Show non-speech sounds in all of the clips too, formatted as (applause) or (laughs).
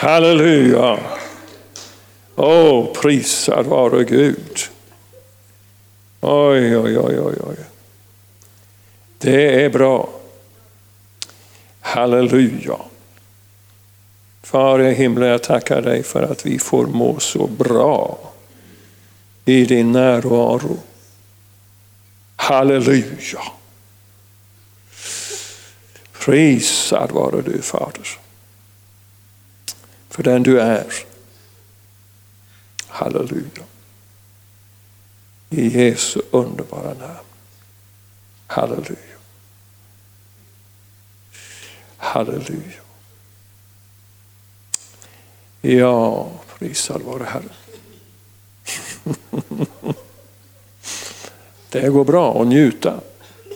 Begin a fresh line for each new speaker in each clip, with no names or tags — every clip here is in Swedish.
Halleluja! Åh, oh, prisad vare Gud. Oj, oj, oj, oj, oj. Det är bra. Halleluja. Far i himlen, jag tackar dig för att vi får må så bra i din närvaro. Halleluja. Prisad vare du Fader. För den du är. Halleluja. I Jesu underbara namn. Halleluja. Halleluja. Ja, prisad vare Herren. (laughs) Det går bra att njuta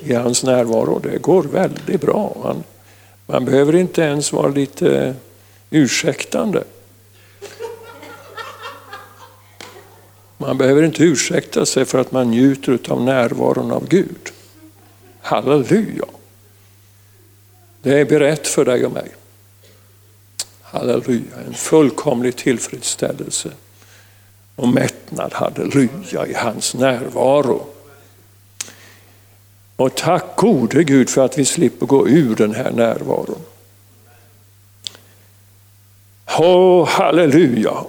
i hans närvaro. Det går väldigt bra. Man, man behöver inte ens vara lite ursäktande. Man behöver inte ursäkta sig för att man njuter av närvaron av Gud. Halleluja! Det är berett för dig och mig. Halleluja, en fullkomlig tillfredsställelse och mättnad, halleluja, i hans närvaro. Och tack gode Gud för att vi slipper gå ur den här närvaron. Åh, halleluja!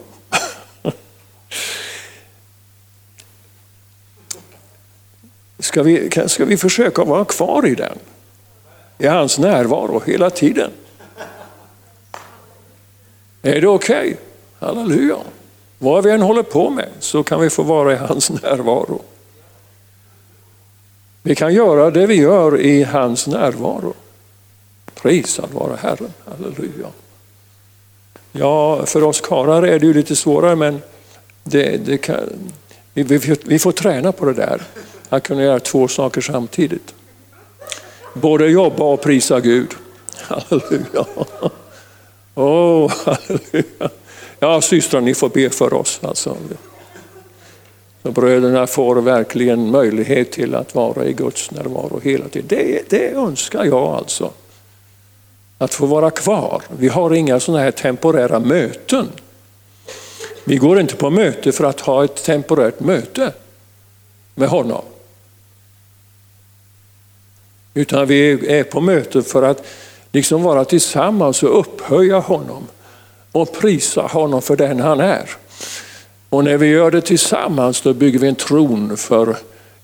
Ska vi, ska vi försöka vara kvar i den? I hans närvaro hela tiden. Är det okej? Okay? Halleluja. Vad vi än håller på med så kan vi få vara i hans närvaro. Vi kan göra det vi gör i hans närvaro. Prisad vare Herren. Halleluja. Ja, för oss karlar är det ju lite svårare men det, det kan, vi, vi, vi får träna på det där. Att kunna göra två saker samtidigt. Både jobba och prisa Gud. (laughs) Halleluja. Oh, halleluja. Ja, systrar, ni får be för oss. Alltså. Så bröderna får verkligen möjlighet till att vara i Guds närvaro hela tiden. Det, det önskar jag alltså. Att få vara kvar. Vi har inga sådana här temporära möten. Vi går inte på möte för att ha ett temporärt möte med honom. Utan vi är på möte för att liksom vara tillsammans och upphöja honom och prisa honom för den han är. Och när vi gör det tillsammans då bygger vi en tron för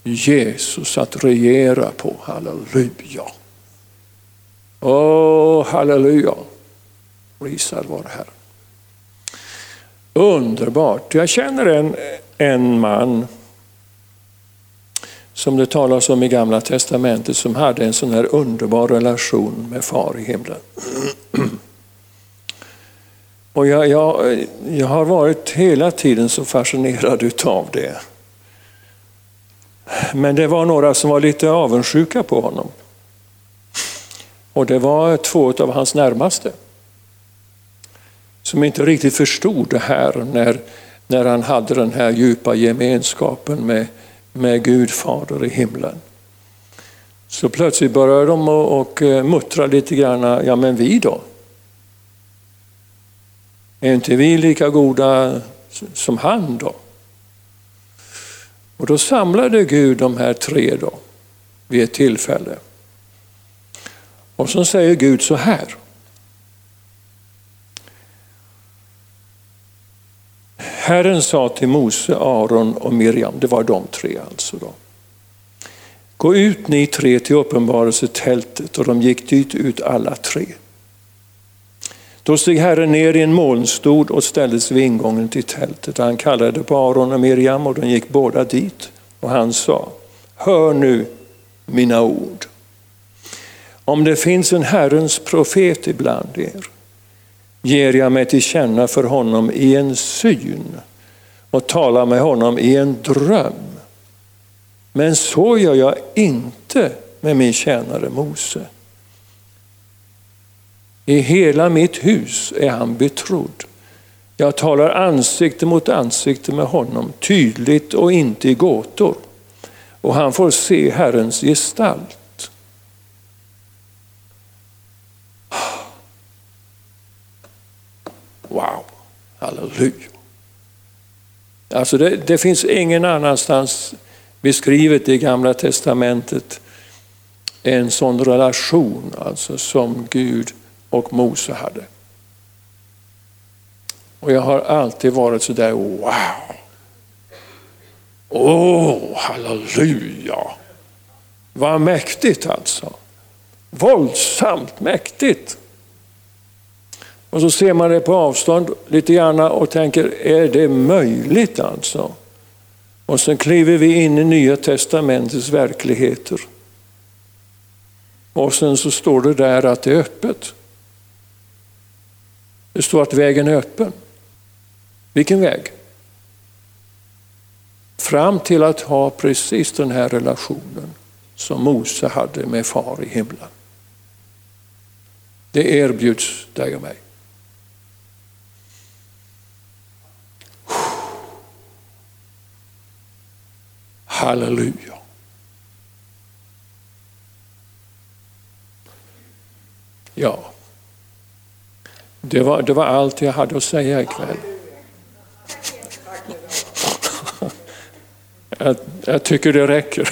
Jesus att regera på. Halleluja. Åh, halleluja. Prisad vare Herren. Underbart. Jag känner en, en man som det talas om i Gamla Testamentet som hade en sån här underbar relation med Far i himlen. (clears throat) Och jag, jag, jag har varit hela tiden så fascinerad utav det. Men det var några som var lite avundsjuka på honom. Och det var två av hans närmaste. Som inte riktigt förstod det här när, när han hade den här djupa gemenskapen med, med Gud Fader i himlen. Så plötsligt började de och och muttra lite grann, ja men vi då? Är inte vi lika goda som han då? Och då samlade Gud de här tre då vid ett tillfälle. Och så säger Gud så här. Herren sa till Mose, Aron och Miriam, det var de tre alltså. då. Gå ut ni tre till uppenbarelsetältet och de gick dit ut alla tre. Då steg Herren ner i en molnstod och ställde sig vid ingången till tältet. Han kallade på Aron och Miriam och de gick båda dit. Och han sa, hör nu mina ord. Om det finns en Herrens profet ibland er ger jag mig till känna för honom i en syn och talar med honom i en dröm. Men så gör jag inte med min tjänare Mose. I hela mitt hus är han betrodd. Jag talar ansikte mot ansikte med honom, tydligt och inte i gåtor. Och han får se Herrens gestalt. Wow, halleluja. Alltså det, det finns ingen annanstans beskrivet i Gamla Testamentet en sån relation alltså som Gud och Mose hade. Och jag har alltid varit så där, wow. Åh, oh, halleluja. Vad mäktigt alltså. Våldsamt mäktigt. Och så ser man det på avstånd lite grann och tänker, är det möjligt alltså? Och sen kliver vi in i Nya Testamentets verkligheter. Och sen så står det där att det är öppet. Det står att vägen är öppen. Vilken väg? Fram till att ha precis den här relationen som Mose hade med far i himlen. Det erbjuds dig och mig. Halleluja. Ja, det var, det var allt jag hade att säga ikväll. (laughs) Jag, jag tycker det räcker.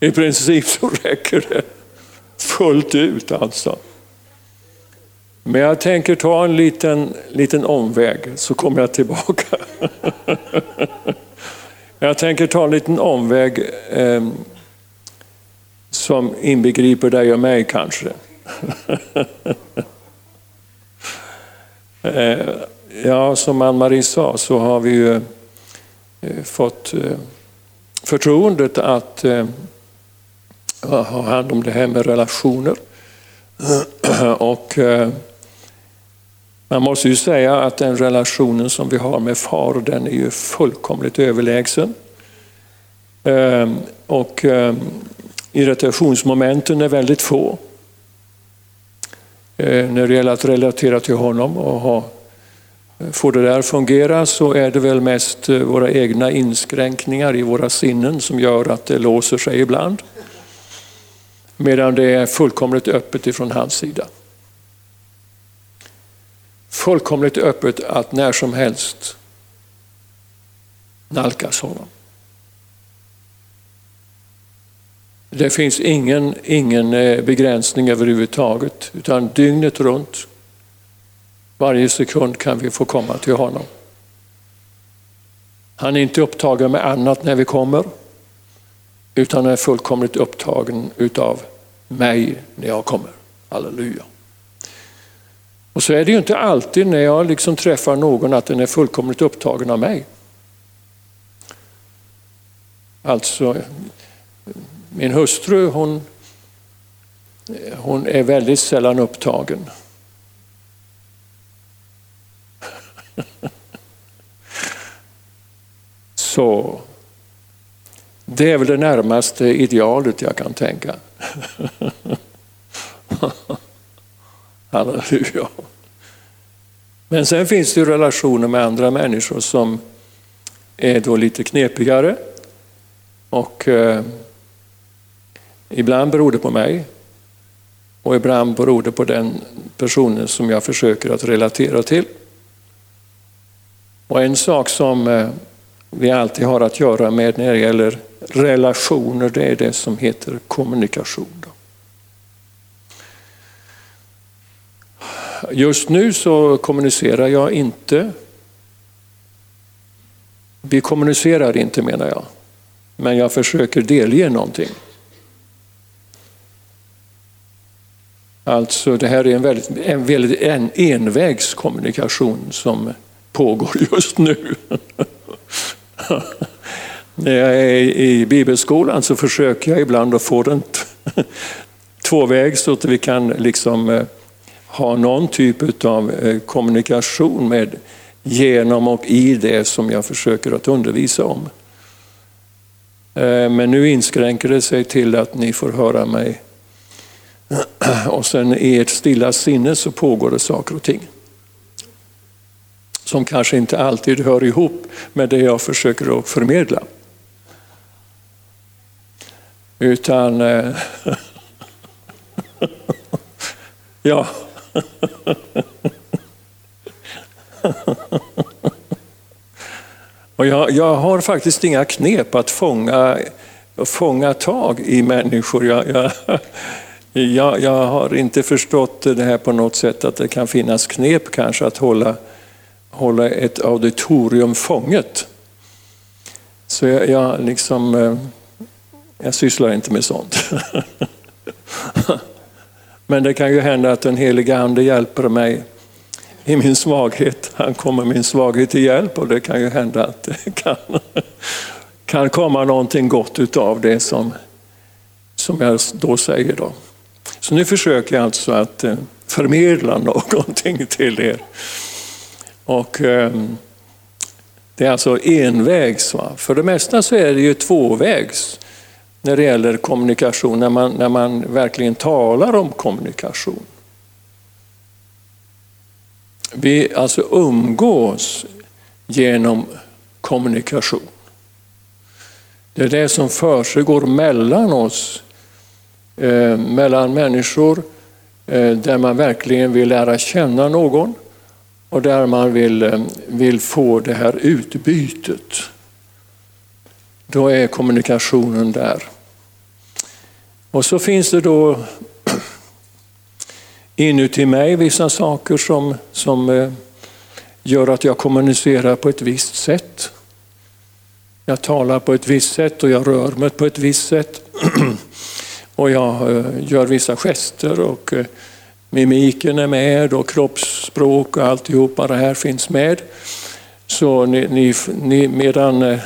(laughs) I princip så räcker det fullt ut alltså. Men jag tänker ta en liten, liten omväg så kommer jag tillbaka. (laughs) jag tänker ta en liten omväg eh, som inbegriper dig och mig kanske. (laughs) eh, ja, som Ann-Marie sa så har vi ju Eh, fått eh, förtroendet att eh, ha hand om det här med relationer. (clears throat) Och eh, man måste ju säga att den relationen som vi har med far, den är ju fullkomligt överlägsen. Ehm, och ehm, irritationsmomenten är väldigt få eh, när det gäller att relatera till honom och ha eh, får det där fungera så är det väl mest eh, våra egna inskränkningar i våra sinnen som gör att det låser sig ibland. Medan det är fullkomligt öppet ifrån hans sida. Fullkomligt öppet att när som helst nalkas honom. Det finns ingen, ingen eh, begränsning överhuvudtaget utan dygnet runt varje sekund kan vi få komma till honom. Han är inte upptagen med annat när vi kommer, utan är fullkomligt upptagen utav mig när jag kommer. Halleluja. Och så är det ju inte alltid när jag liksom träffar någon att den är fullkomligt upptagen av mig. Alltså, min hustru hon, hon är väldigt sällan upptagen. (laughs) Så det är väl det närmaste idealet jag kan tänka. (laughs) Halleluja. Men sen finns det relationer med andra människor som är då lite knepigare. Och eh, ibland beror det på mig. Och ibland beror det på den personen som jag försöker att relatera till. Och en sak som eh, vi alltid har att göra med när det gäller relationer, det är det som heter kommunikation. Just nu så kommunicerar jag inte. Vi kommunicerar inte menar jag, men jag försöker delge någonting. Alltså det här är en väldigt, en väldigt en envägskommunikation som pågår just nu. (laughs) När jag är i bibelskolan så försöker jag ibland att få den (laughs) tvåvägs så att vi kan liksom eh, ha någon typ av eh, kommunikation med genom och i det som jag försöker att undervisa om. Eh, men nu inskränker det sig till att ni får höra mig (clears throat) och sen i ert stilla sinne så pågår det saker och ting som kanske inte alltid hör ihop med det jag försöker att förmedla. Utan, eh, (laughs) ja. (laughs) Och jag, jag, har faktiskt inga knep att fånga, fånga tag i människor. Jag, (laughs) jag, jag, har inte förstått det här på något sätt, att det kan finnas knep kanske att hålla, hålla ett auditorium fånget. Så jag, jag liksom, eh, jag sysslar inte med sånt. (laughs) Men det kan ju hända att den heliga Ande hjälper mig i min svaghet. Han kommer min svaghet till hjälp och det kan ju hända att det (laughs) kan, kan komma någonting gott utav det som, som jag då säger. Då. Så nu försöker jag alltså att eh, förmedla (laughs) någonting till er. Och ehm, Det är alltså envägs. Va? För det mesta så är det ju tvåvägs när det gäller kommunikation, när man, när man verkligen talar om kommunikation. Vi alltså umgås genom kommunikation. Det är det som försiggår mellan oss, eh, mellan människor, eh, där man verkligen vill lära känna någon och där man vill, eh, vill få det här utbytet. Då är kommunikationen där. Och så finns det då inuti mig vissa saker som, som eh, gör att jag kommunicerar på ett visst sätt. Jag talar på ett visst sätt och jag rör mig på ett visst sätt. (clears throat) och jag eh, gör vissa gester och eh, mimiken är med och kroppsspråk och alltihopa det här finns med. Så ni, ni, ni, medan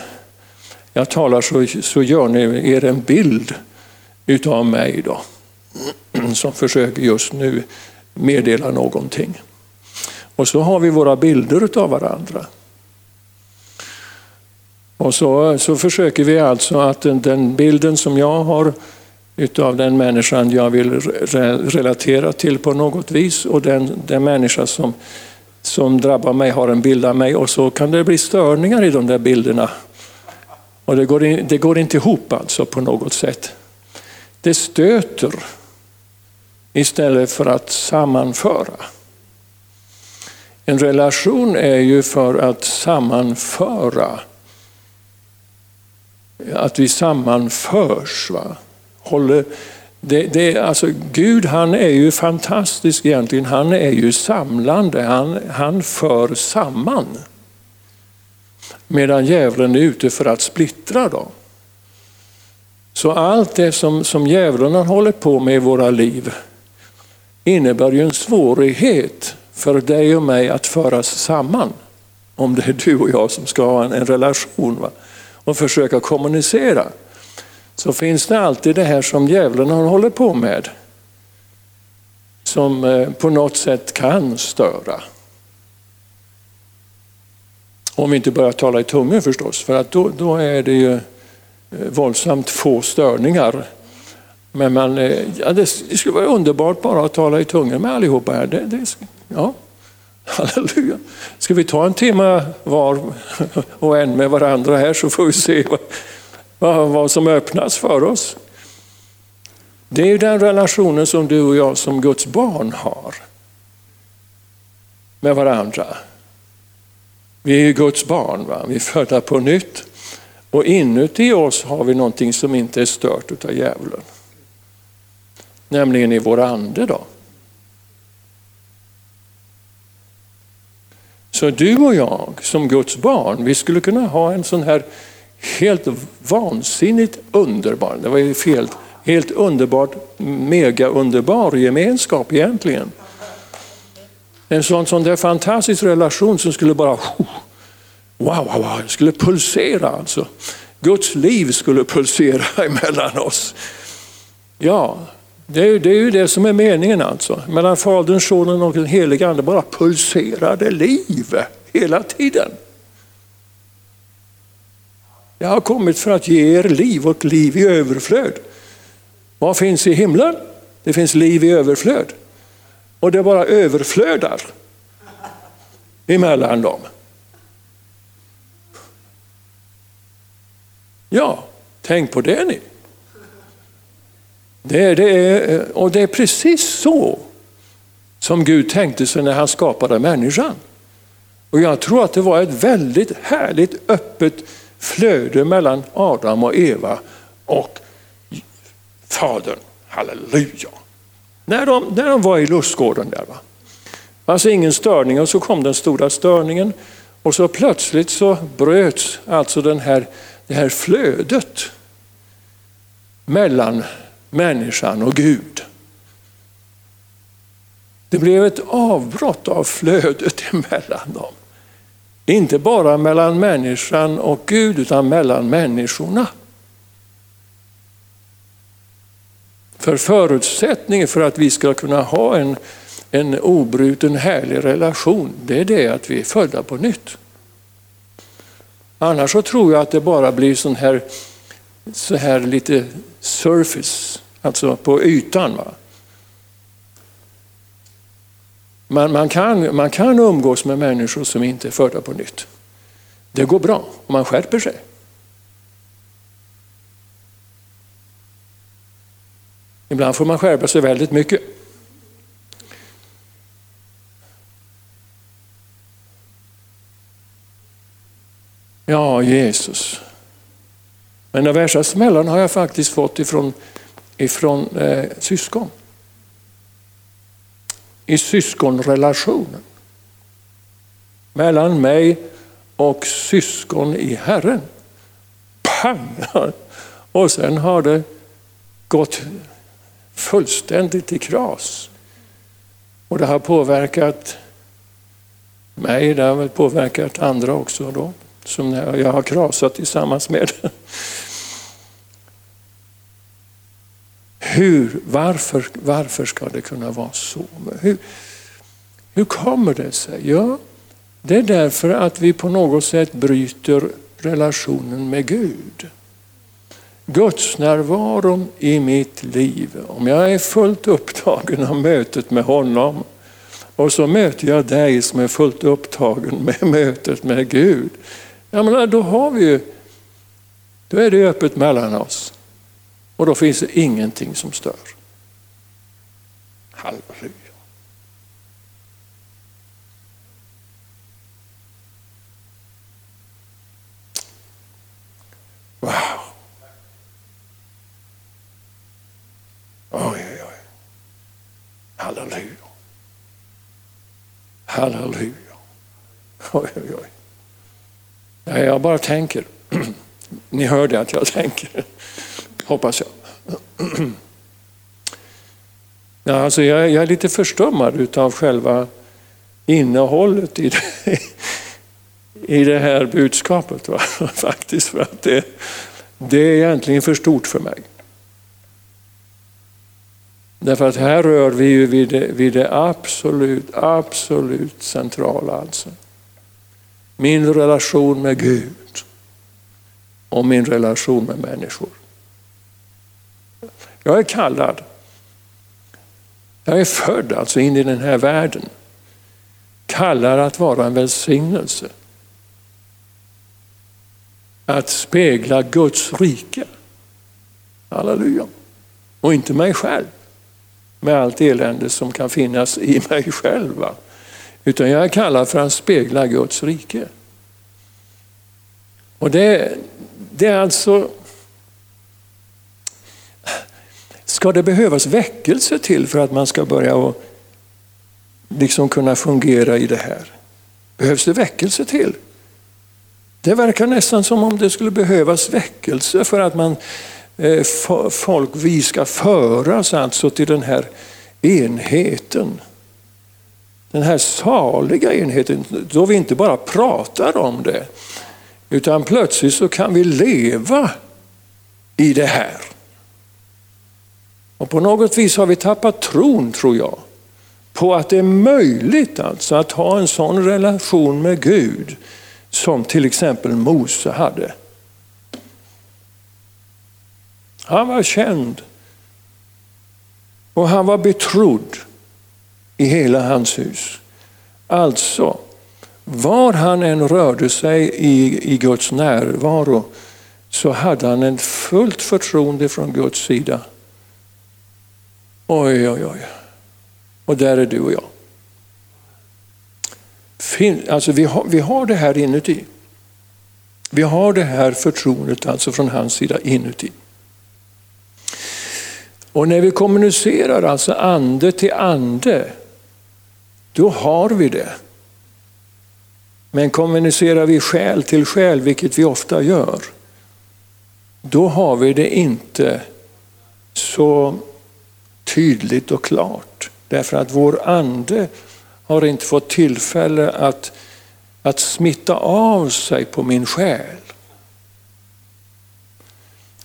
jag talar så, så gör ni er en bild utav mig då, (clears throat) som försöker just nu meddela någonting. Och så har vi våra bilder utav varandra. Och så, så försöker vi alltså att den, den bilden som jag har utav den människan jag vill re, relatera till på något vis och den, den människa som, som drabbar mig har en bild av mig och så kan det bli störningar i de där bilderna. Och det går, in, det går inte ihop alltså på något sätt. Det stöter istället för att sammanföra. En relation är ju för att sammanföra. Att vi sammanförs. Va? Håller, det, det, alltså, Gud han är ju fantastisk egentligen. Han är ju samlande. Han, han för samman. Medan djävulen är ute för att splittra. dem. Så allt det som, som djävulen håller på med i våra liv innebär ju en svårighet för dig och mig att föras samman. Om det är du och jag som ska ha en, en relation va? och försöka kommunicera. Så finns det alltid det här som djävulen håller på med. Som eh, på något sätt kan störa. Om vi inte börjar tala i tungor förstås, för att då, då är det ju Eh, våldsamt få störningar. Men man, eh, ja, det skulle vara underbart bara att tala i tungor med allihopa här. Det, det, ja. (laughs) Halleluja. Ska vi ta en timme var (laughs) och en med varandra här så får vi se vad, vad, vad som öppnas för oss. Det är ju den relationen som du och jag som Guds barn har med varandra. Vi är ju Guds barn, va? vi är födda på nytt. Och inuti oss har vi någonting som inte är stört av djävulen. Nämligen i vår ande då. Så du och jag som Guds barn, vi skulle kunna ha en sån här helt vansinnigt underbar, det var ju fel, helt underbart, mega underbar gemenskap egentligen. En sån, sån där fantastisk relation som skulle bara Wow, wow, wow, det skulle pulsera alltså. Guds liv skulle pulsera (laughs) emellan oss. Ja, det är, det är ju det som är meningen alltså. Mellan Fadern, Sonen och den helige Ande bara pulserade liv hela tiden. Jag har kommit för att ge er liv och liv i överflöd. Vad finns i himlen? Det finns liv i överflöd. Och det bara överflödar emellan dem. Ja, tänk på det ni. Det, det är, eh, och det är precis så som Gud tänkte sig när han skapade människan. Och jag tror att det var ett väldigt härligt öppet flöde mellan Adam och Eva och Fadern. Halleluja! När de, när de var i lustgården där. Va? Alltså ingen störning och så kom den stora störningen och så plötsligt så bröts alltså den här, det här flödet mellan människan och Gud. Det blev ett avbrott av flödet (laughs) emellan dem. Inte bara mellan människan och Gud utan mellan människorna. För förutsättningen för att vi ska kunna ha en, en obruten härlig relation, det är det att vi är födda på nytt. Annars så tror jag att det bara blir sån här, så här lite surface, alltså på ytan. Va? Man, man, kan, man kan umgås med människor som inte är födda på nytt. Det går bra om man skärper sig. Ibland får man skärpa sig väldigt mycket. Ja, Jesus. Men den värsta smällan har jag faktiskt fått ifrån, ifrån eh, syskon. I syskonrelationen. Mellan mig och syskon i Herren. Pang! (laughs) Och sen har det gått fullständigt i kras. Och det har påverkat mig, det har väl påverkat andra också då, som jag har krasat tillsammans med. Hur, varför, varför ska det kunna vara så? Hur, hur kommer det sig? Ja, det är därför att vi på något sätt bryter relationen med Gud. Guds närvaron i mitt liv. Om jag är fullt upptagen av mötet med honom och så möter jag dig som är fullt upptagen med mötet med Gud. Jag menar, då har vi ju, då är det öppet mellan oss. Och då finns det ingenting som stör. Halleluja. Wow. Oj, oj, oj. Halleluja. Halleluja. Oj, oj, oj. Nej, jag bara tänker. (clears throat) Ni hörde att jag (laughs) tänker. Hoppas jag. (clears throat) Ja, alltså jag, jag är lite förstummad av själva innehållet i det, (laughs) i det här budskapet. Va? (laughs) Faktiskt, för att det, det är egentligen för stort för mig. Därför att här rör vi ju vid det, vid det absolut, absolut centrala. Alltså. Min relation med Gud och min relation med människor. Jag är kallad. Jag är född alltså in i den här världen. Kallad att vara en välsignelse. Att spegla Guds rike. Halleluja. Och inte mig själv med allt elände som kan finnas i mig själv. Utan jag är kallad för att spegla Guds rike. Och det, det är alltså... Ska det behövas väckelse till för att man ska börja och liksom kunna fungera i det här? Behövs det väckelse till? Det verkar nästan som om det skulle behövas väckelse för att man eh, folk vi ska föras alltså till den här enheten. Den här saliga enheten, då vi inte bara pratar om det, utan plötsligt så kan vi leva i det här. Och på något vis har vi tappat tron, tror jag, på att det är möjligt alltså att ha en sån relation med Gud som till exempel Mose hade. Han var känd. Och han var betrodd i hela hans hus. Alltså, var han än rörde sig i, i Guds närvaro så hade han ett fullt förtroende från Guds sida. Oj, oj, oj. Och där är du och jag. fin, alltså vi, har, vi har det här inuti. Vi har det här förtroendet alltså från hans sida inuti. Och när vi kommunicerar alltså ande till ande, då har vi det. Men kommunicerar vi själ till själ, vilket vi ofta gör, då har vi det inte så tydligt och klart. Därför att vår ande har inte fått tillfälle att, att smitta av sig på min själ.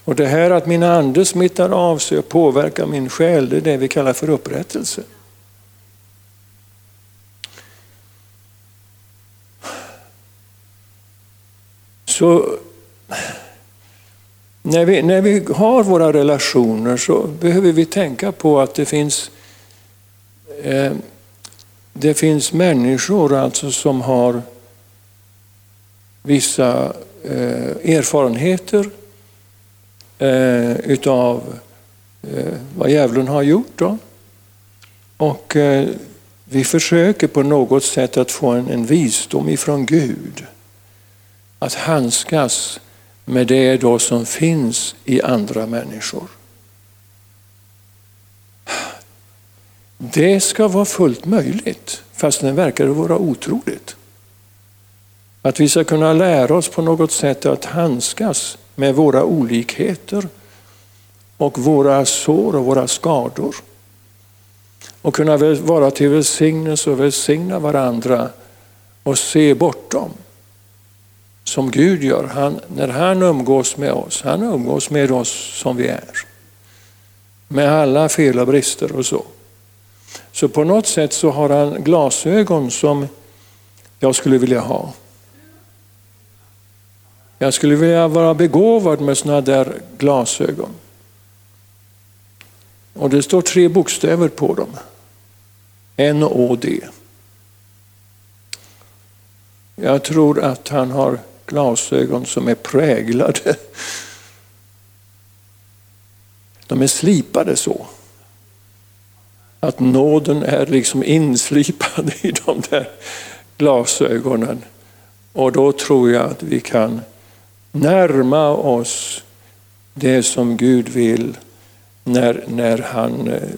Och det här att min ande smittar av sig och påverkar min själ, det är det vi kallar för upprättelse. Så när vi, när vi har våra relationer så behöver vi tänka på att det finns, eh, det finns människor alltså som har vissa eh, erfarenheter eh, utav eh, vad djävulen har gjort. Då. Och eh, vi försöker på något sätt att få en, en visdom ifrån Gud. Att handskas med det då som finns i andra människor. Det ska vara fullt möjligt, fast det verkar vara otroligt. Att vi ska kunna lära oss på något sätt att handskas med våra olikheter och våra sår och våra skador. Och kunna vara till välsignelse och välsigna varandra och se bortom som Gud gör. Han, när han umgås med oss, han umgås med oss som vi är. Med alla fel och brister och så. Så på något sätt så har han glasögon som jag skulle vilja ha. Jag skulle vilja vara begåvad med sådana där glasögon. Och det står tre bokstäver på dem. N och Å D. Jag tror att han har glasögon som är präglade. De är slipade så. Att nåden är liksom inslipad i de där glasögonen. Och då tror jag att vi kan närma oss det som Gud vill när, när han eh,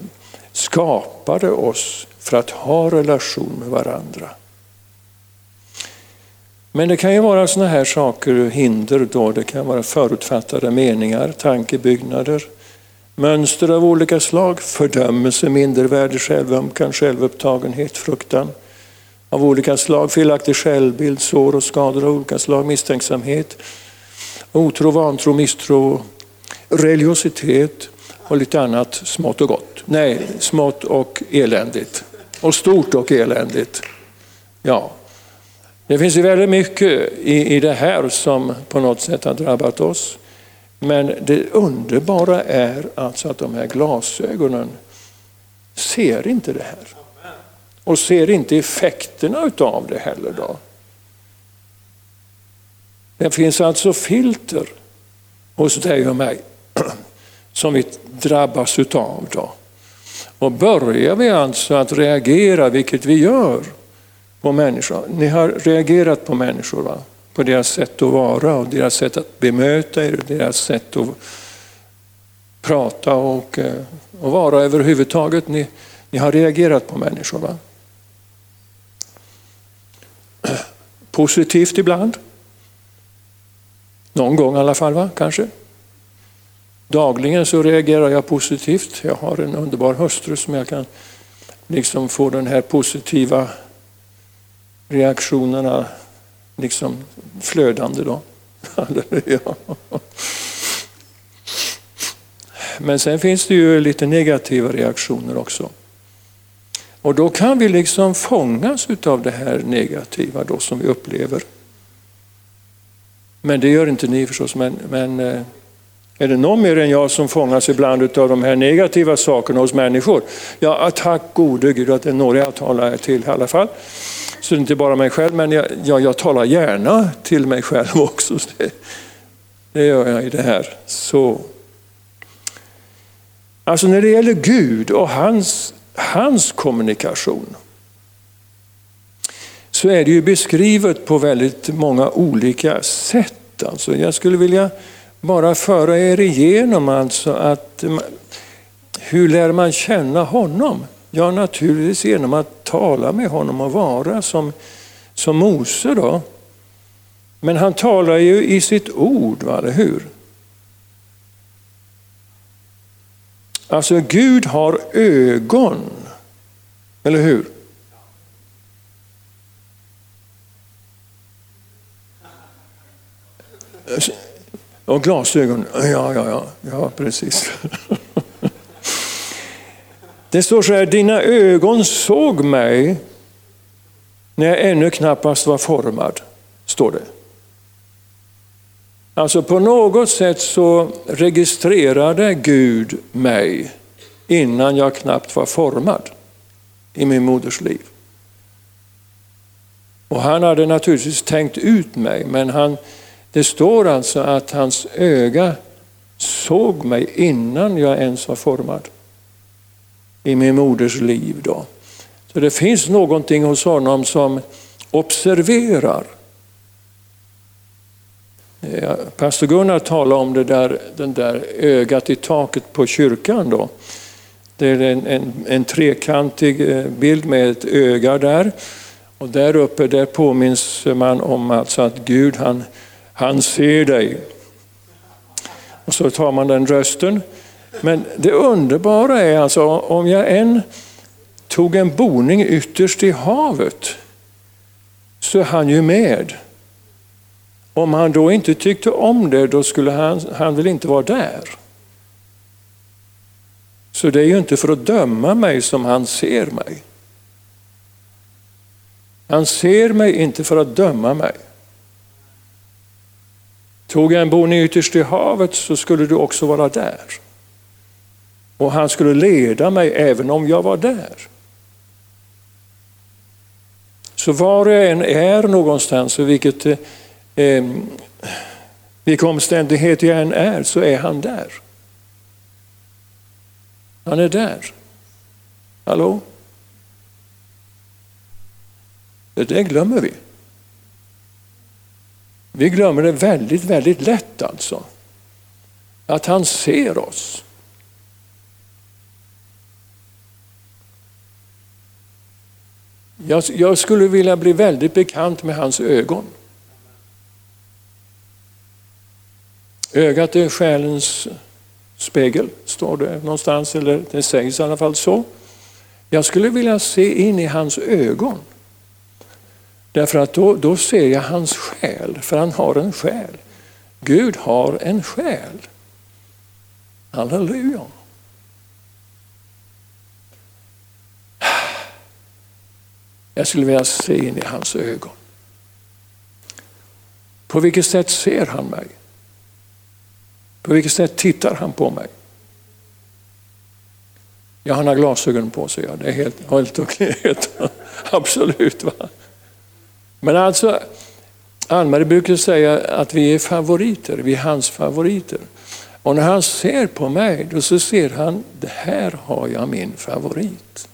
skapade oss för att ha relation med varandra. Men det kan ju vara sådana här saker, hinder då. Det kan vara förutfattade meningar, tankebyggnader, mönster av olika slag, fördömelse, mindervärde, självömkan, självupptagenhet, fruktan av olika slag, felaktig självbild, sår och skador av olika slag, misstänksamhet, otro, vantro, misstro, religiositet och lite annat smått och gott. Nej, smått och eländigt. Och stort och eländigt. Ja, det finns ju väldigt mycket i, i det här som på något sätt har drabbat oss. Men det underbara är alltså att de här glasögonen ser inte det här. Och ser inte effekterna utav det heller. Då. Det finns alltså filter hos dig och mig (clears throat) som vi drabbas utav. Då. Och börjar vi alltså att reagera, vilket vi gör, på människor. Ni har reagerat på människor, va? på deras sätt att vara och deras sätt att bemöta er, deras sätt att prata och, eh, och vara överhuvudtaget. Ni, ni har reagerat på människor. Va? Positivt ibland. Någon gång i alla fall, va? kanske. Dagligen så reagerar jag positivt. Jag har en underbar hustru som jag kan liksom få den här positiva reaktionerna liksom flödande då. (laughs) Halleluja. Men sen finns det ju lite negativa reaktioner också. Och då kan vi liksom fångas av det här negativa då som vi upplever. Men det gör inte ni förstås. Men, men eh, är det någon mer än jag som fångas ibland av de här negativa sakerna hos människor? Ja, tack gode Gud att det är några jag talar till i alla fall. Så det är inte bara mig själv, men jag, jag, jag talar gärna till mig själv (laughs) också. Det, det gör jag i det här. Så. Alltså när det gäller Gud och hans, hans kommunikation så är det ju beskrivet på väldigt många olika sätt. Alltså jag skulle vilja bara föra er igenom alltså att hur lär man känna honom? Ja, naturligtvis genom att tala med honom och vara som, som Mose. Då. Men han talar ju i sitt ord, va, eller hur? Alltså Gud har ögon, eller hur? Och glasögon, ja, ja, ja, ja precis. (laughs) Det står så här, dina ögon såg mig när jag ännu knappast var formad, står det. Alltså på något sätt så registrerade Gud mig innan jag knappt var formad i min moders liv. Och han hade naturligtvis tänkt ut mig, men han, det står alltså att hans öga såg mig innan jag ens var formad i min moders liv. Då. Så det finns någonting hos honom som observerar. Pastor Gunnar talade om det där, den där ögat i taket på kyrkan. Då. Det är en, en, en trekantig eh, bild med ett öga där. Och där uppe där påminns man om alltså att Gud han, han ser dig. Och så tar man den rösten. Men det underbara är alltså om jag än tog en boning ytterst i havet så är han ju med. Om han då inte tyckte om det, då skulle han, han väl inte vara där. Så det är ju inte för att döma mig som han ser mig. Han ser mig inte för att döma mig. Tog jag en boning ytterst i havet så skulle du också vara där. Och han skulle leda mig även om jag var där. Så var jag än är någonstans och vilket, eh, eh vilka omständighet jag än är så är han där. Han är där. Hallå? Det glömmer vi. Vi glömmer det väldigt, väldigt lätt alltså. Att han ser oss. Jag, jag skulle vilja bli väldigt bekant med hans ögon. Ögat är själens spegel, står det någonstans, eller det sägs i alla fall så. Jag skulle vilja se in i hans ögon. Därför att då, då ser jag hans själ, för han har en själ. Gud har en själ. Halleluja. Jag skulle vilja se in i hans ögon. På vilket sätt ser han mig? På vilket sätt tittar han på mig? Ja, han har glasögon på sig, ja. det är helt, helt okej. (laughs) Absolut. Va? Men alltså, Ann-Marie brukar säga att vi är favoriter, vi är hans favoriter. Och när han ser på mig, då så ser han, det här har jag min favorit.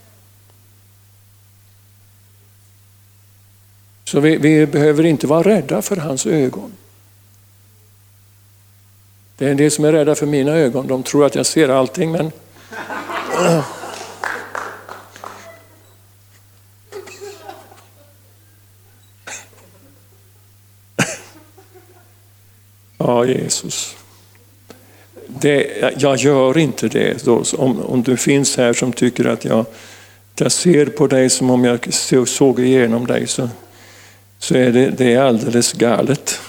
Så vi, vi, behöver inte vara rädda för hans ögon. Det är en del som är rädda för mina ögon. De tror att jag ser allting men... Ja, Jesus. Det, jag gör inte det. Om, om du finns här som tycker att jag, jag ser på dig som om jag såg igenom dig så så är det, det är alldeles galet.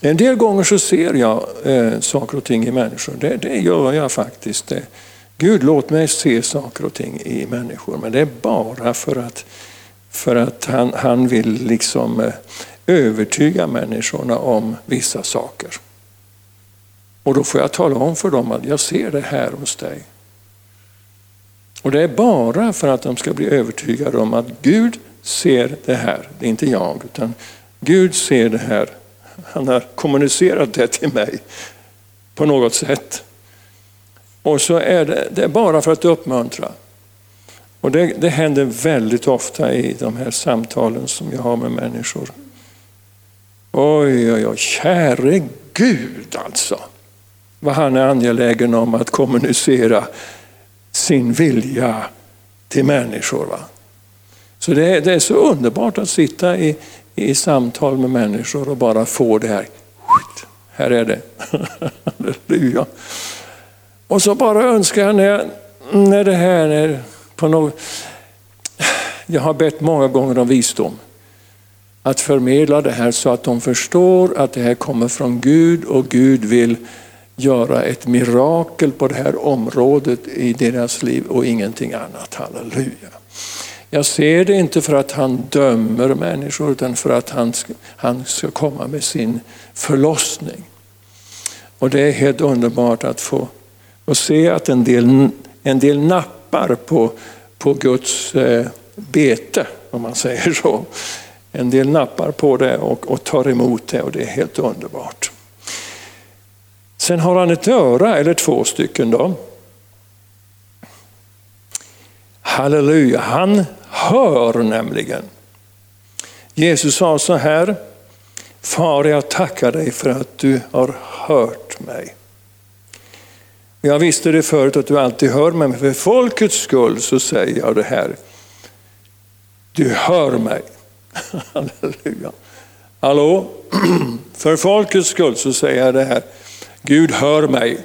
En del gånger så ser jag eh, saker och ting i människor. Det, det gör jag faktiskt. Det. Gud låt mig se saker och ting i människor. Men det är bara för att, för att han, han vill liksom eh, övertyga människorna om vissa saker. Och då får jag tala om för dem att jag ser det här hos dig. Och det är bara för att de ska bli övertygade om att Gud ser det här. Det är inte jag, utan Gud ser det här. Han har kommunicerat det till mig på något sätt. Och så är det, det är bara för att uppmuntra. Och det, det händer väldigt ofta i de här samtalen som jag har med människor. Oj, oj, oj, käre Gud alltså. Vad han är angelägen om att kommunicera sin vilja till människor. Va? Så det är, det är så underbart att sitta i, i samtal med människor och bara få det här. Här är det. (laughs) Halleluja. Och så bara önskar jag när, när det här är på något... Jag har bett många gånger om visdom. Att förmedla det här så att de förstår att det här kommer från Gud och Gud vill göra ett mirakel på det här området i deras liv och ingenting annat. Halleluja. Jag ser det inte för att han dömer människor utan för att han, han ska komma med sin förlossning. Och det är helt underbart att få och se att en del, en del nappar på, på Guds eh, bete, om man säger så. En del nappar på det och, och tar emot det och det är helt underbart. Sen har han ett öra, eller två stycken då. Halleluja, han hör nämligen. Jesus sa så här, Far jag tackar dig för att du har hört mig. Jag visste det förut att du alltid hör mig, men för folkets skull så säger jag det här. Du hör mig. (laughs) Halleluja. Hallå? (clears throat) För folkets skull så säger jag det här. Gud hör mig.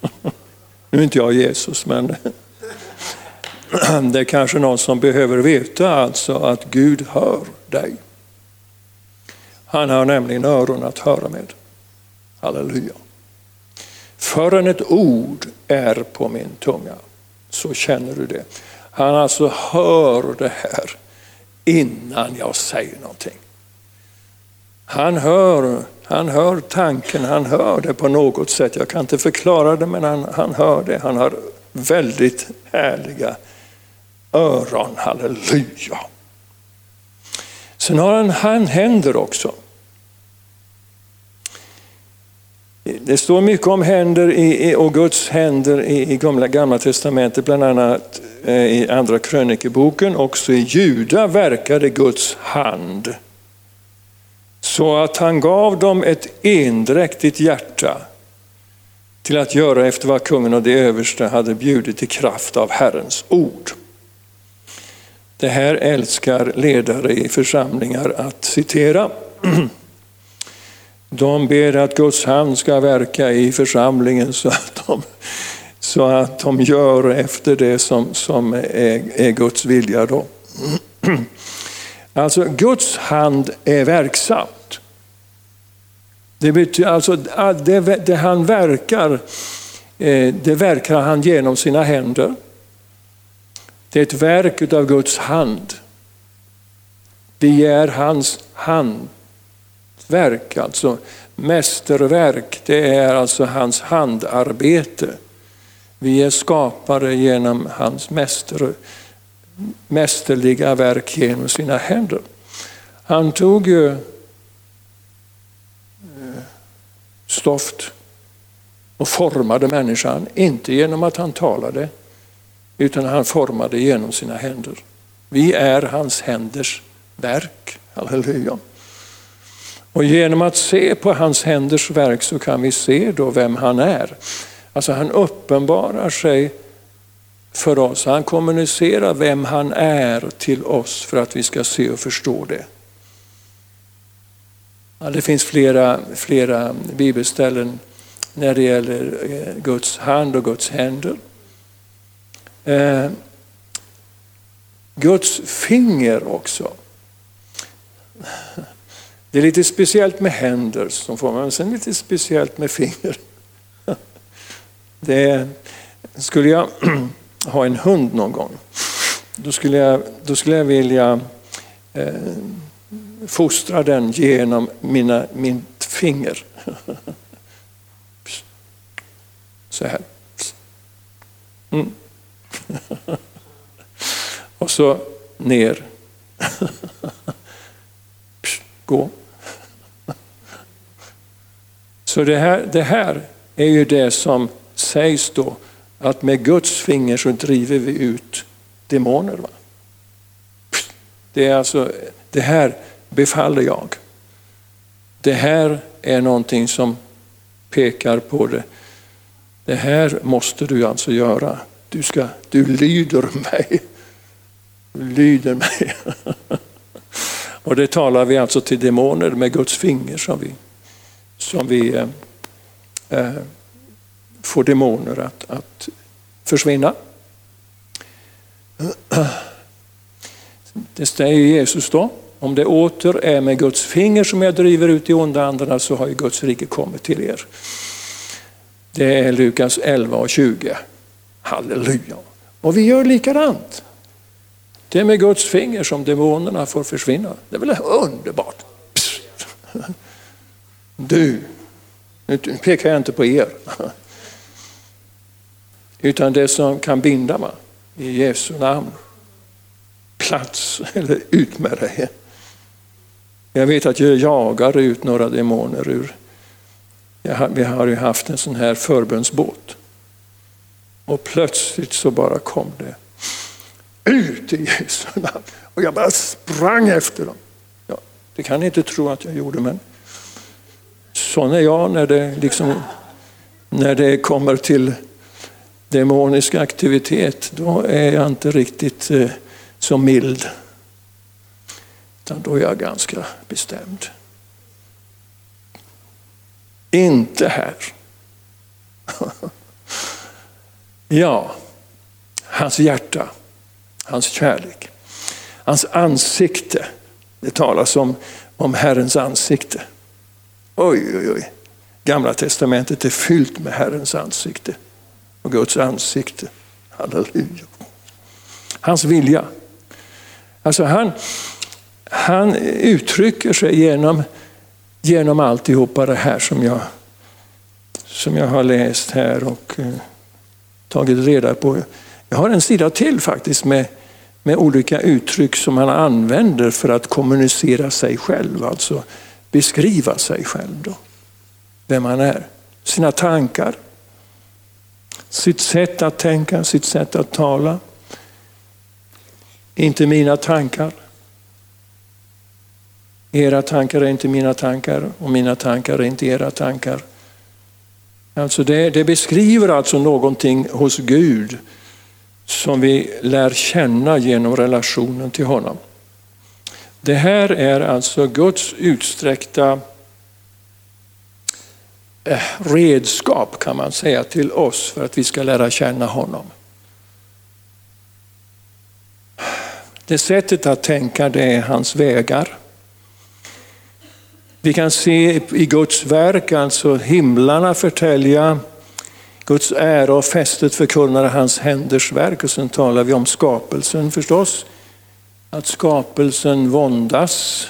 (laughs) Nu är inte jag Jesus, men (clears throat) det är kanske någon som behöver veta alltså att Gud hör dig. Han har nämligen öron att höra med. Halleluja. Förrän ett ord är på min tunga så känner du det. Han alltså hör det här innan jag säger någonting. Han hör, han hör tanken, han hör det på något sätt. Jag kan inte förklara det men han, han hör det. Han har väldigt härliga öron, halleluja. Sen har han händer också. Det står mycket om händer i, och Guds händer i, i gamla, gamla testamentet, bland annat eh, i andra krönikeboken. Också i Juda verkade Guds hand. Så att han gav dem ett endräktigt hjärta till att göra efter vad kungen och de överste hade bjudit i kraft av Herrens ord. Det här älskar ledare i församlingar att citera. (clears throat) De ber att Guds hand ska verka i församlingen så att de, så att de gör efter det som, som är, är Guds vilja. Då. (clears throat) Alltså Guds hand är verksamt. Det betyder alltså att det, det han verkar, eh, det verkar han genom sina händer. Det är ett verk av Guds hand. Vi är hans handverk, alltså mästerverk. Det är alltså hans handarbete. Vi är skapade genom hans mäster, mästerliga verk genom sina händer. Han tog ju eh, stoft och formade människan, inte genom att han talade, utan han formade genom sina händer. Vi är hans händers verk. Halleluja. Och genom att se på hans händers verk så kan vi se då vem han är. Alltså han uppenbarar sig för oss. Han kommunicerar vem han är till oss för att vi ska se och förstå det. Ja, det finns flera, flera bibelställen när det gäller eh, Guds hand och Guds händer. Eh, Guds finger också. Det är lite speciellt med händer som får man, men sen lite speciellt med finger. (laughs) Det skulle jag (clears throat) ha en hund någon gång, då skulle jag, då skulle jag vilja eh, fostra den genom mina, mitt finger. (laughs) Så här. Mm. (laughs) Och så ner. (laughs) Gå. Så det här, det här är ju det som sägs då, att med Guds finger så driver vi ut demoner. Va? Det är alltså, det här befaller jag. Det här är någonting som pekar på det. Det här måste du alltså göra. Du, ska, du lyder mig. Du lyder mig. (laughs) Och det talar vi alltså till demoner med Guds finger som vi, som vi eh, eh, får demoner att, att försvinna. Det säger Jesus då. Om det åter är med Guds finger som jag driver ut de onda andarna så har ju Guds rike kommit till er. Det är Lukas 11 och 20. Halleluja. Och vi gör likadant. Det är med Guds finger som demonerna får försvinna. Det är väl underbart? Psst. Du, nu pekar jag inte på er. Utan det som kan binda mig i Jesu namn. Plats eller ut med dig. Jag vet att jag jagar ut några demoner ur, vi har ju haft en sån här förbönsbåt. Och plötsligt så bara kom det ut i Jesu namn. Och jag bara sprang efter dem. Ja, det kan ni inte tro att jag gjorde men sån är jag när det, liksom, när det kommer till demonisk aktivitet. Då är jag inte riktigt eh, så mild. Utan då är jag ganska bestämd. Inte här. (laughs) ja, hans hjärta, hans kärlek, hans ansikte. Det talas om, om Herrens ansikte. Oj, oj, oj. Gamla testamentet är fyllt med Herrens ansikte och Guds ansikte. Halleluja. Hans vilja. Alltså han, han uttrycker sig genom, genom alltihopa det här som jag, som jag har läst här och eh, tagit reda på. Jag har en sida till faktiskt med, med olika uttryck som han använder för att kommunicera sig själv, alltså beskriva sig själv. Då. Vem han är, sina tankar, sitt sätt att tänka, sitt sätt att tala. Inte mina tankar. Era tankar är inte mina tankar och mina tankar är inte era tankar. Alltså det, det beskriver alltså någonting hos Gud som vi lär känna genom relationen till honom. Det här är alltså Guds utsträckta eh, redskap kan man säga till oss för att vi ska lära känna honom. Det sättet att tänka det är hans vägar. Vi kan se i Guds verk, alltså himlarna förtälja Guds ära och fästet förkunnar hans händers verk. Och sen talar vi om skapelsen förstås. Att skapelsen våndas.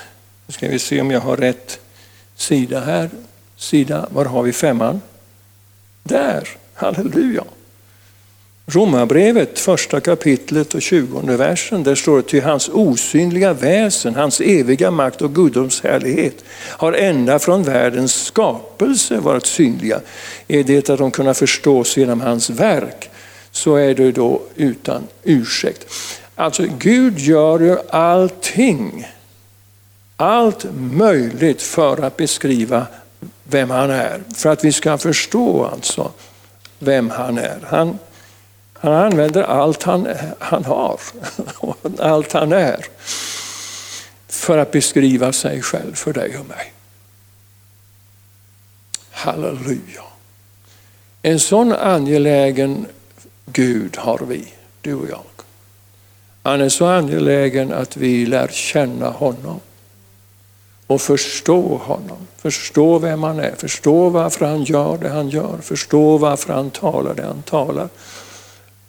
Nu ska vi se om jag har rätt sida här. Sida, var har vi femman? Där, halleluja. Romarbrevet, första kapitlet och tjugonde versen, där står det till hans osynliga väsen, hans eviga makt och gudoms härlighet har ända från världens skapelse varit synliga. Är det att de kunna förstås genom hans verk så är det då utan ursäkt. Alltså Gud gör ju allting, allt möjligt för att beskriva vem han är. För att vi ska förstå alltså vem han är. Han, han använder allt han, han har, (laughs) allt han är, för att beskriva sig själv för dig och mig. Halleluja. En sån angelägen Gud har vi, du och jag. Han är så angelägen att vi lär känna honom och förstå honom. Förstå vem han är, förstå varför han gör det han gör, förstå varför han talar det han talar.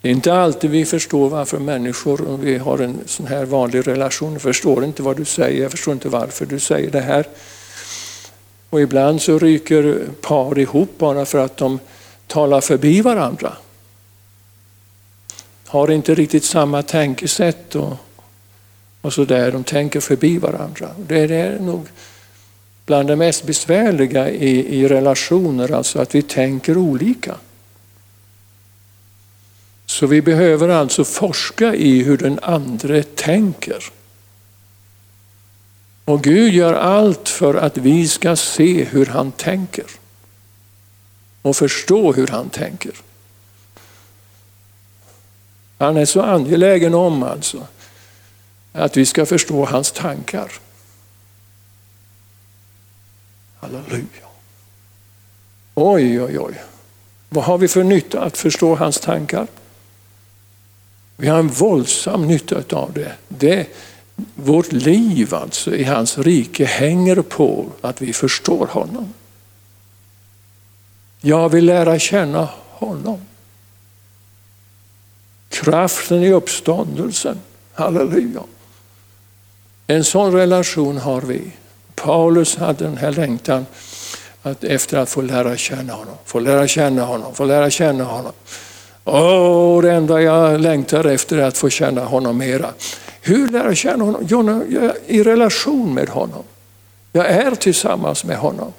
Det är inte alltid vi förstår varför människor, om vi har en sån här vanlig relation, förstår inte vad du säger, jag förstår inte varför du säger det här. Och ibland så ryker par ihop bara för att de talar förbi varandra. Har inte riktigt samma tänkesätt och, och så där. de tänker förbi varandra. Det är nog bland det mest besvärliga i, i relationer, alltså att vi tänker olika. Så vi behöver alltså forska i hur den andre tänker. Och Gud gör allt för att vi ska se hur han tänker. Och förstå hur han tänker. Han är så angelägen om alltså att vi ska förstå hans tankar. Halleluja. Oj, oj, oj. Vad har vi för nytta att förstå hans tankar? Vi har en våldsam nytta av det. det. Vårt liv alltså i hans rike hänger på att vi förstår honom. Jag vill lära känna honom. Kraften i uppståndelsen. Halleluja. En sån relation har vi. Paulus hade den här längtan att efter att få lära känna honom, få lära känna honom, få lära känna honom. Åh, det enda jag längtar efter är att få känna honom mera. Hur lär jag känna honom? Jo, jag är i relation med honom. Jag är tillsammans med honom.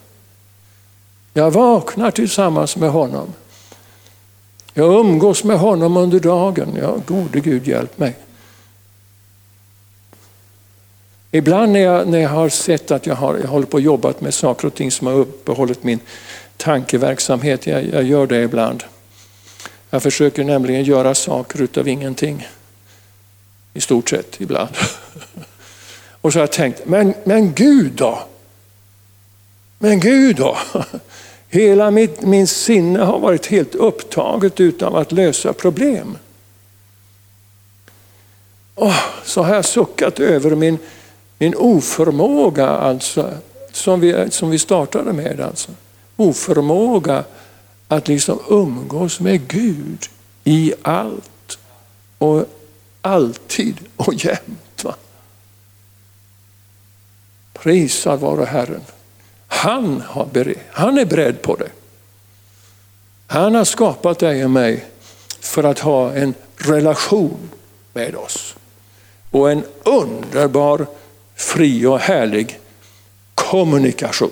Jag vaknar tillsammans med honom. Jag umgås med honom under dagen. Ja, gode Gud hjälp mig. Ibland när jag, när jag har sett att jag har jag håller på och jobbat med saker och ting som har uppehållit min tankeverksamhet, jag, jag gör det ibland. Jag försöker nämligen göra saker utav ingenting. I stort sett ibland. Och så har jag tänkt, men, men Gud då? Men Gud då? Hela mitt, min sinne har varit helt upptaget utav att lösa problem. Oh, så har jag suckat över min, min oförmåga, alltså, som, vi, som vi startade med. Alltså. Oförmåga att liksom umgås med Gud i allt och alltid och jämt. Va? Prisad vare Herren. Han, har han är beredd på det. Han har skapat dig och mig för att ha en relation med oss. Och en underbar, fri och härlig kommunikation.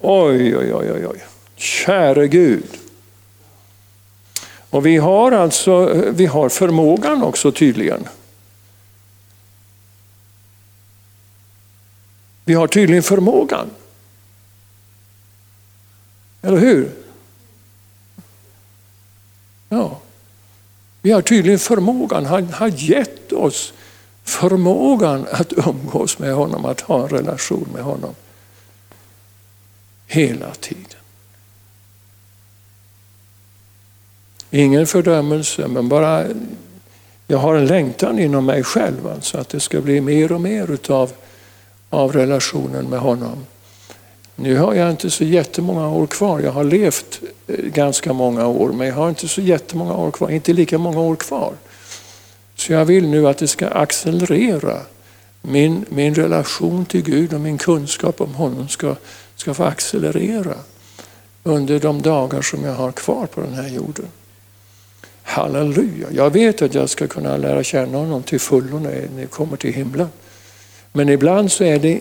Oj, oj, oj, oj. Käre Gud. Och vi har alltså vi har förmågan också tydligen. Vi har tydligen förmågan. Eller hur? Ja. Vi har tydligen förmågan, han har gett oss förmågan att umgås med honom, att ha en relation med honom. Hela tiden. Ingen fördömelse, men bara jag har en längtan inom mig själv, alltså att det ska bli mer och mer utav av relationen med honom. Nu har jag inte så jättemånga år kvar. Jag har levt eh, ganska många år, men jag har inte så jättemånga år kvar. Inte lika många år kvar. Så jag vill nu att det ska accelerera. Min, min relation till Gud och min kunskap om honom ska, ska få accelerera under de dagar som jag har kvar på den här jorden. Halleluja! Jag vet att jag ska kunna lära känna honom till fullo när jag kommer till himlen. Men ibland så är det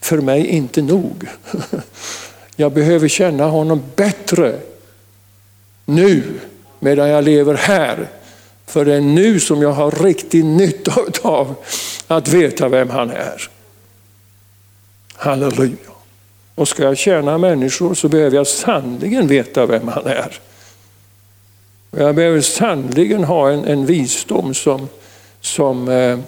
för mig inte nog. (laughs) Jag behöver känna honom bättre nu medan jag lever här. För det är nu som jag har riktig nytta av att veta vem han är. Halleluja. Och ska jag tjäna människor så behöver jag sannligen veta vem han är. Jag behöver sannligen ha en, en visdom som, som eh,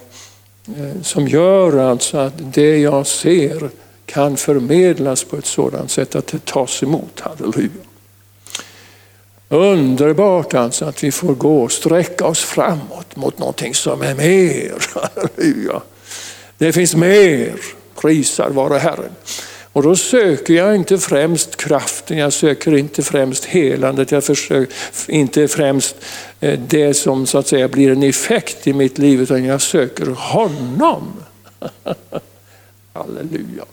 eh, som gör alltså att det jag ser kan förmedlas på ett sådant sätt att det tas emot. Halleluja. Underbart alltså att vi får gå och sträcka oss framåt mot någonting som är mer. (laughs) Halleluja. Det finns mer, prisar vare Herren. Och då söker jag inte främst kraften, jag söker inte främst helandet, jag försöker inte främst eh, det som så att säga blir en effekt i mitt liv, utan jag söker honom. (laughs) Halleluja.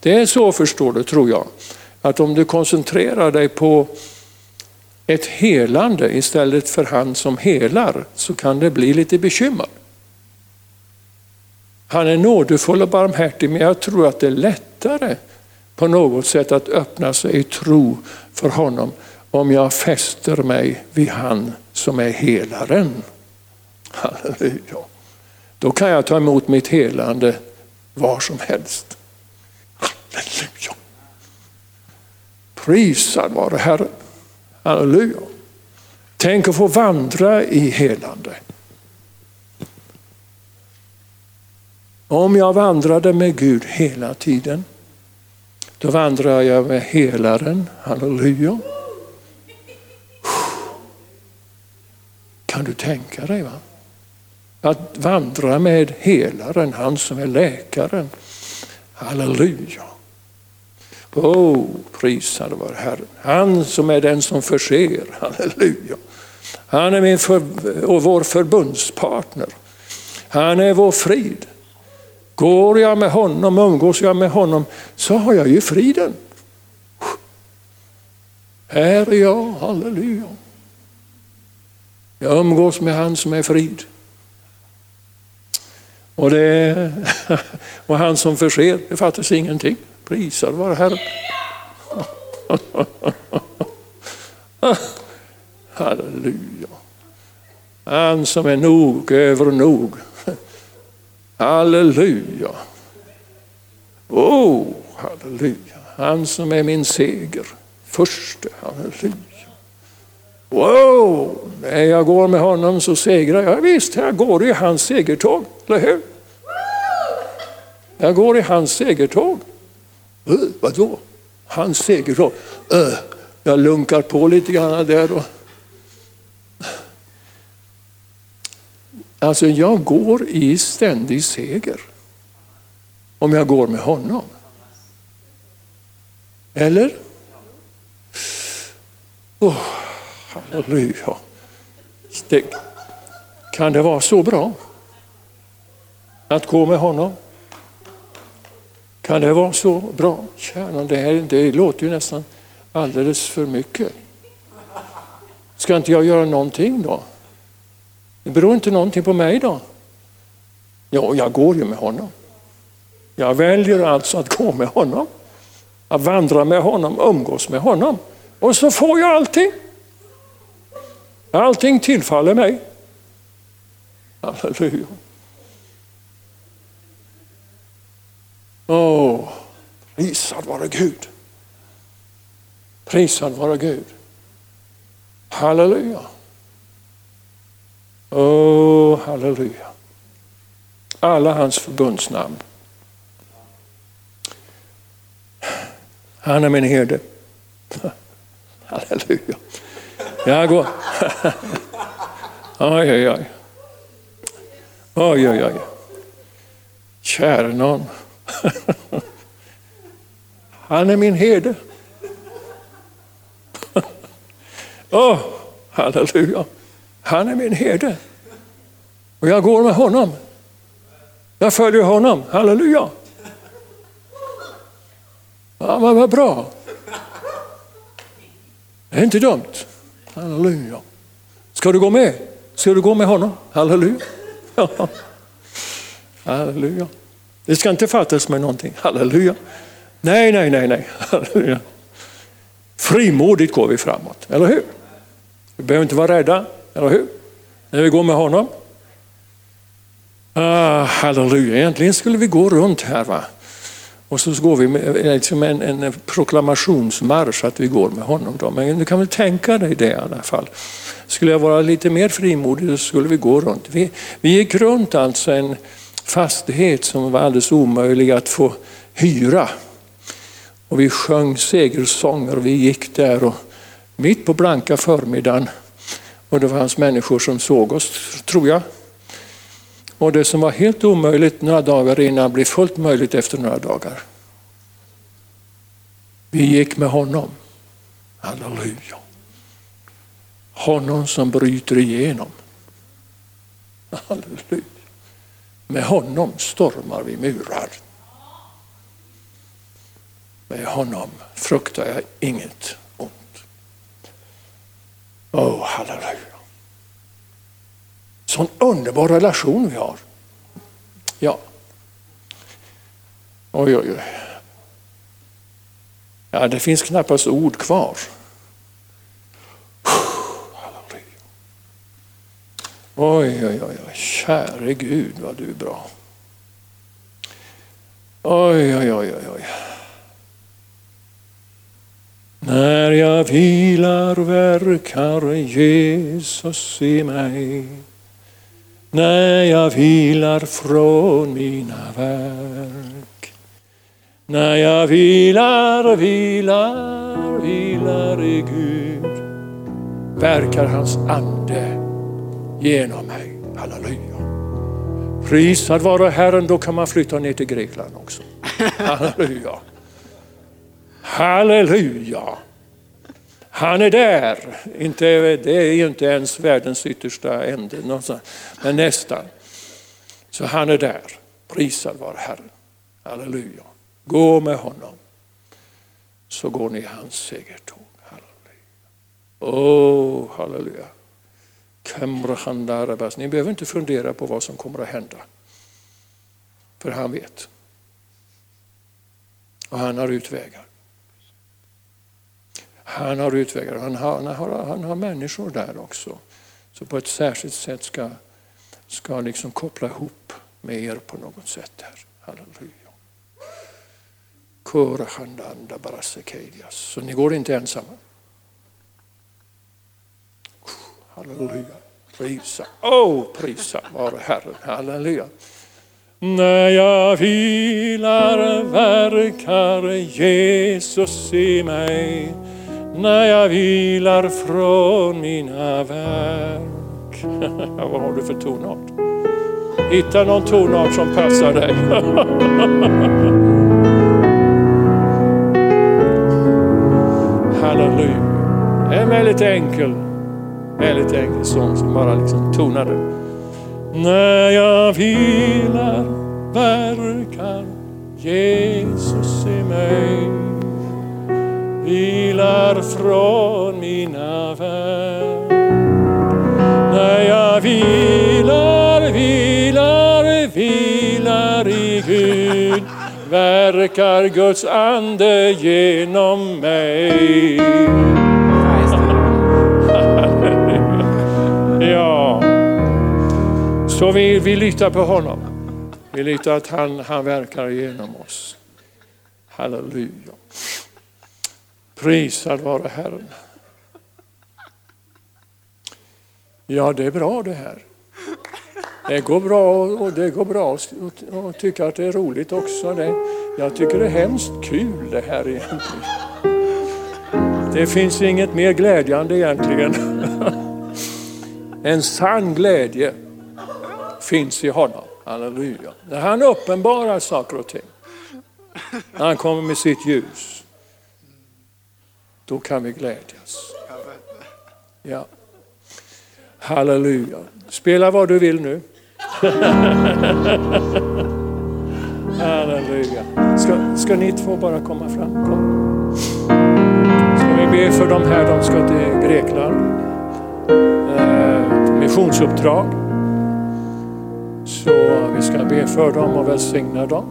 Det är så förstår du, tror jag, att om du koncentrerar dig på ett helande istället för han som helar så kan det bli lite bekymmer. Han är nådefull och barmhärtig men jag tror att det är lättare på något sätt att öppna sig i tro för honom om jag fäster mig vid han som är helaren. Halleluja. Då kan jag ta emot mitt helande var som helst. Halleluja. Prisad vare Herren. Halleluja. Tänk att få vandra i helande. Om jag vandrade med Gud hela tiden, då vandrar jag med helaren. Halleluja. Kan du tänka dig? va? Att vandra med helaren, han som är läkaren. Halleluja. Oh, prisad vare Herren. Han som är den som förser. Halleluja. Han är min för, och vår förbundspartner. Han är vår frid. Går jag med honom, umgås jag med honom, så har jag ju friden. Här är jag, halleluja. Jag umgås med han som är frid. Och, det, (laughs) och han som förser, det fattas ingenting. Prisad vare Herren. (laughs) Halleluja. Han som är nog över nog. Halleluja. Oh, halleluja. Han som är min seger. Förste, halleluja. Wow, när jag går med honom så segrar jag. Visst, jag går i hans segertåg, eller hur? Jag går i hans segertåg. Uh, vadå? Hans segertåg? Uh, jag lunkar på lite grann där. Och... Alltså jag går i ständig seger. Om jag går med honom. Eller? Oh, halleluja. Det, kan det vara så bra? Att gå med honom? Kan det vara så bra? Kärnan, det, här, det låter ju nästan alldeles för mycket. Ska inte jag göra någonting då? Det beror inte någonting på mig då? Ja, jag går ju med honom. Jag väljer alltså att gå med honom. Att vandra med honom, umgås med honom. Och så får jag allting. Allting tillfaller mig. Halleluja. Åh, oh, prisad vare Gud. Prisad vare Gud. Halleluja. Åh, oh, halleluja. Alla hans förbundsnamn. Han är min herde. (laughs) Halleluja. Jag går. Oj, (laughs) oj, oj. Oj, oj, oj. Kära någon. (laughs) Han är min herde. Åh, oh, halleluja. Han är min herde. Och jag går med honom. Jag följer honom. Halleluja. Ja, men vad bra. Det är inte dumt. Halleluja. Ska du gå med? Ska du gå med honom? Halleluja. Ja. Halleluja. Det ska inte fattas med någonting. Halleluja. Nej, nej, nej, nej. Halleluja. Frimodigt går vi framåt, eller hur? Vi behöver inte vara rädda, eller hur? När vi går med honom. Ah, halleluja, egentligen skulle vi gå runt här. va? Och så går vi med eh, liksom en, en proklamationsmarsch att vi går med honom. Då. Men du kan väl tänka dig det i alla fall. Skulle jag vara lite mer frimodig så skulle vi gå runt. Vi, vi gick runt alltså en fastighet som var alldeles omöjlig att få hyra. Och vi sjöng segersånger och vi gick där och mitt på blanka förmiddagen och det fanns människor som såg oss, tror jag. Och det som var helt omöjligt några dagar innan blev fullt möjligt efter några dagar. Vi gick med honom. Halleluja. Honom som bryter igenom. Halleluja. Med honom stormar vi murar. Med honom fruktar jag inget Oh, halleluja. Sån underbar relation vi har. Ja. Oj, oj, oj. Ja, det finns knappast ord kvar. Oj, oj, oj, oj, käre Gud vad du är bra. Oj, oj, oj, oj. oj. När jag vilar verkar Jesus i mig. När jag vilar från mina verk. När jag vilar, vilar, vilar i Gud verkar hans ande genom mig. Halleluja. Prisad vare Herren, då kan man flytta ner till Grekland också. (laughs) Halleluja. Halleluja. Han är där. Inte, det är ju inte ens världens yttersta ände, men nästan. Så han är där. Prisad vare Herren. Halleluja. Gå med honom. Så går ni i hans segertåg. Halleluja. Oh, halleluja. Ni behöver inte fundera på vad som kommer att hända. För han vet. Och han har utvägar. Han har utvägar. Han har, han har, han har människor där också. Så på ett särskilt sätt ska, ska liksom koppla ihop med er på något sätt. här. Halleluja. Så ni går inte ensamma. Halleluja. Prisa, oh, prisa vare Herren. Halleluja. När jag vilar verkar Jesus i mig. När jag vilar från mina verk. (laughs) Vad har du för tonart? Hitta någon tonart som passar dig. (laughs) Halleluja. En väldigt enkel Väldigt enkel sång som bara liksom tonade. När jag vilar verkar Jesus i mig. Vilar från mina verk. När jag vilar, vilar, vilar i Gud verkar Guds ande genom mig. (laughs) Så vi, vi litar på honom. Vi litar att han, han verkar genom oss. Halleluja. Prisad vare Herren. Ja, det är bra det här. Det går bra och det går bra att tycka att det är roligt också. Det, jag tycker det är hemskt kul det här egentligen. Det finns inget mer glädjande egentligen. (laughs) En sann glädje finns i honom. Halleluja. När han uppenbarar saker och ting, när han kommer med sitt ljus, då kan vi glädjas. Ja. Halleluja. Spela vad du vill nu. (laughs) Halleluja. Ska, ska ni två bara komma fram? Kom. Ska vi be för de här, de ska till Grekland. Eh, missionsuppdrag. Så vi ska be för dem och välsigna dem.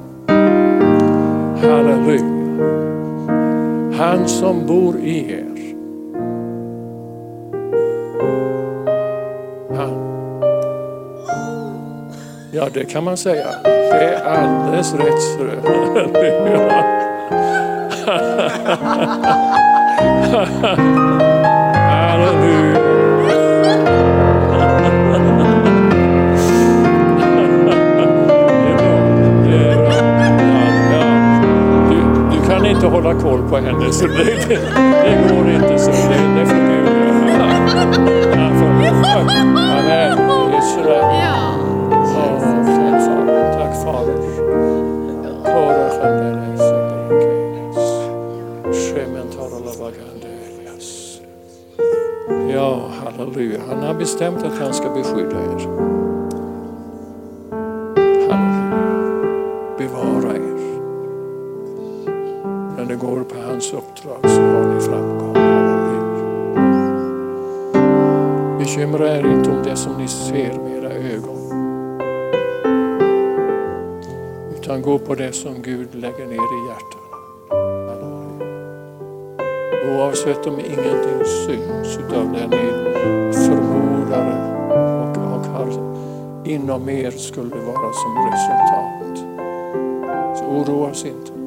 Halleluja. Han som bor i er. Han. Ja, det kan man säga. Det är alldeles rätt. Halleluja. (laughs) (laughs) hålla koll på henne. Så det, det, det går inte så. Det, det får Gud göra. Namn. Ja. Tack Fader. Tack Fader. Ja, halleluja. Han har bestämt att han ska beskydda er. Bekymra er inte om det som ni ser med era ögon. Utan gå på det som Gud lägger ner i hjärtat. Oavsett om ingenting syns utav det ni förmodar och, och inom er skulle vara som resultat. Så oroa oss inte.